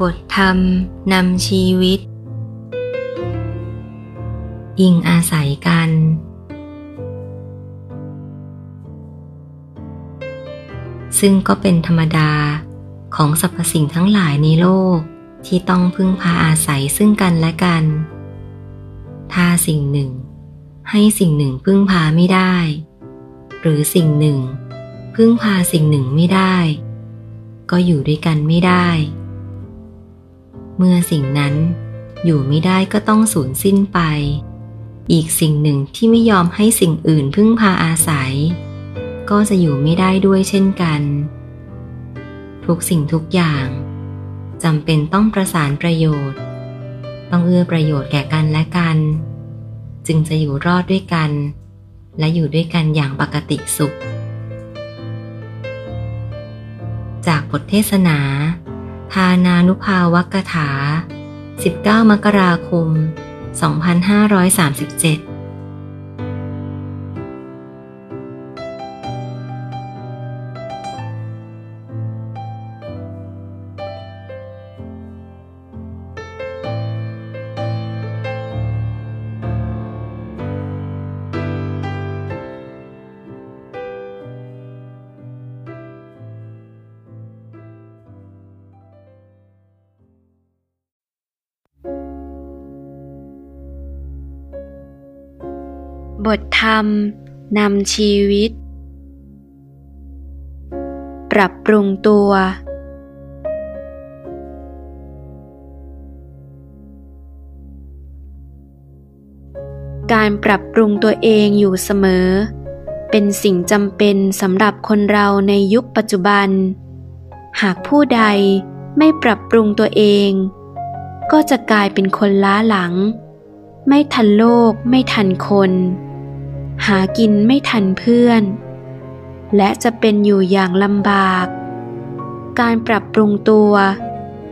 บทธรรมนำชีวิต อิงอาศัยกัน ซึ่งก็เป็นธรรมดาของสรรพสิ่งทั้งหลายในโลกที่ต้องพึ่งพาอาศัยซึ่งกันและกัน ถ้าสิ่งหนึ่ง ให้สิ่งหนึ่งพึ่งพาไม่ได้ หรือสิ่งหนึ่ง พึ่งพาสิ่งหนึ่งไม่ได้ ก็อยู่ด้วยกันไม่ได้ เมื่อสิ่งนั้นอยู่ไม่ได้ก็ต้องสูญสิ้นไป อีกสิ่งหนึ่งที่ไม่ยอมให้สิ่งอื่นพึ่งพาอาศัย ก็จะอยู่ไม่ได้ด้วยเช่นกัน ทุกสิ่งทุกอย่างจำเป็นต้องประสานประโยชน์ ต้องเอื้อประโยชน์แก่กันและกัน จึงจะอยู่รอดด้วยกัน และอยู่ด้วยกันอย่างปกติสุข จากบทเทศนา ทานานุภาวกถา 19 มกราคม 2537 บทธรรมนำชีวิต ปรับปรุงตัว การปรับปรุงตัวเองอยู่เสมอ เป็นสิ่งจำเป็นสำหรับคนเราในยุคปัจจุบัน หากผู้ใดไม่ปรับปรุงตัวเอง ก็จะกลายเป็นคนล้าหลัง ไม่ทันโลกไม่ทันคน หากินไม่ทันเพื่อน และจะเป็นอยู่อย่างลำบาก การปรับปรุงตัว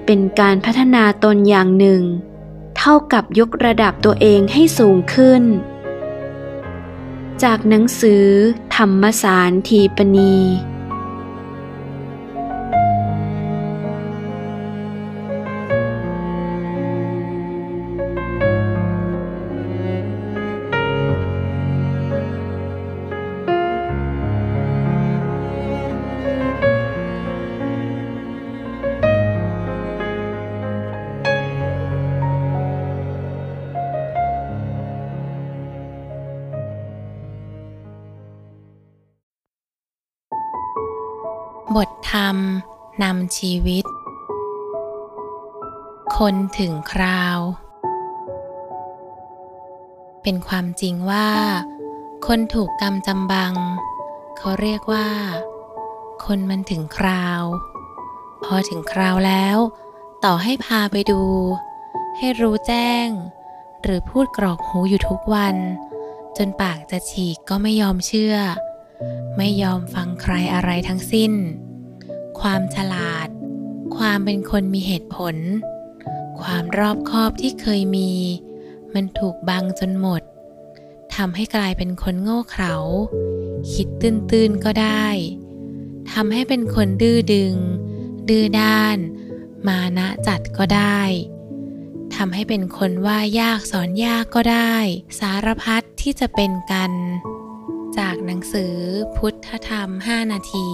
เป็นการพัฒนาตนอย่างหนึ่ง เท่ากับยกระดับตัวเองให้สูงขึ้น จากหนังสือ ธรรมสารทีปณี บทธรรมนำชีวิต คนถึงคราว เป็นความจริงว่า คนถูกกรรมจำบัง เขาเรียกว่า คนมันถึงคราว พอถึงคราวแล้ว ต่อให้พาไปดู ให้รู้แจ้ง หรือพูดกรอกหูอยู่ทุกวัน จนปากจะฉีกก็ไม่ยอมเชื่อ ไม่ยอมฟังใครอะไรทั้งสิ้น ความฉลาด ความเป็นคนมีเหตุผล ความรอบคอบที่เคยมี มันถูกบังจนหมดทำให้กลายเป็นคนโง่เขลาคิดตื้นๆก็ได้ทำให้เป็นคนดื้อดึง ดื้อด้าน มานะจัดก็ได้ทำให้เป็นคนว่ายากสอนยากก็ได้ สารพัดที่จะเป็นกัน จากหนังสือพุทธธรรม 5 นาที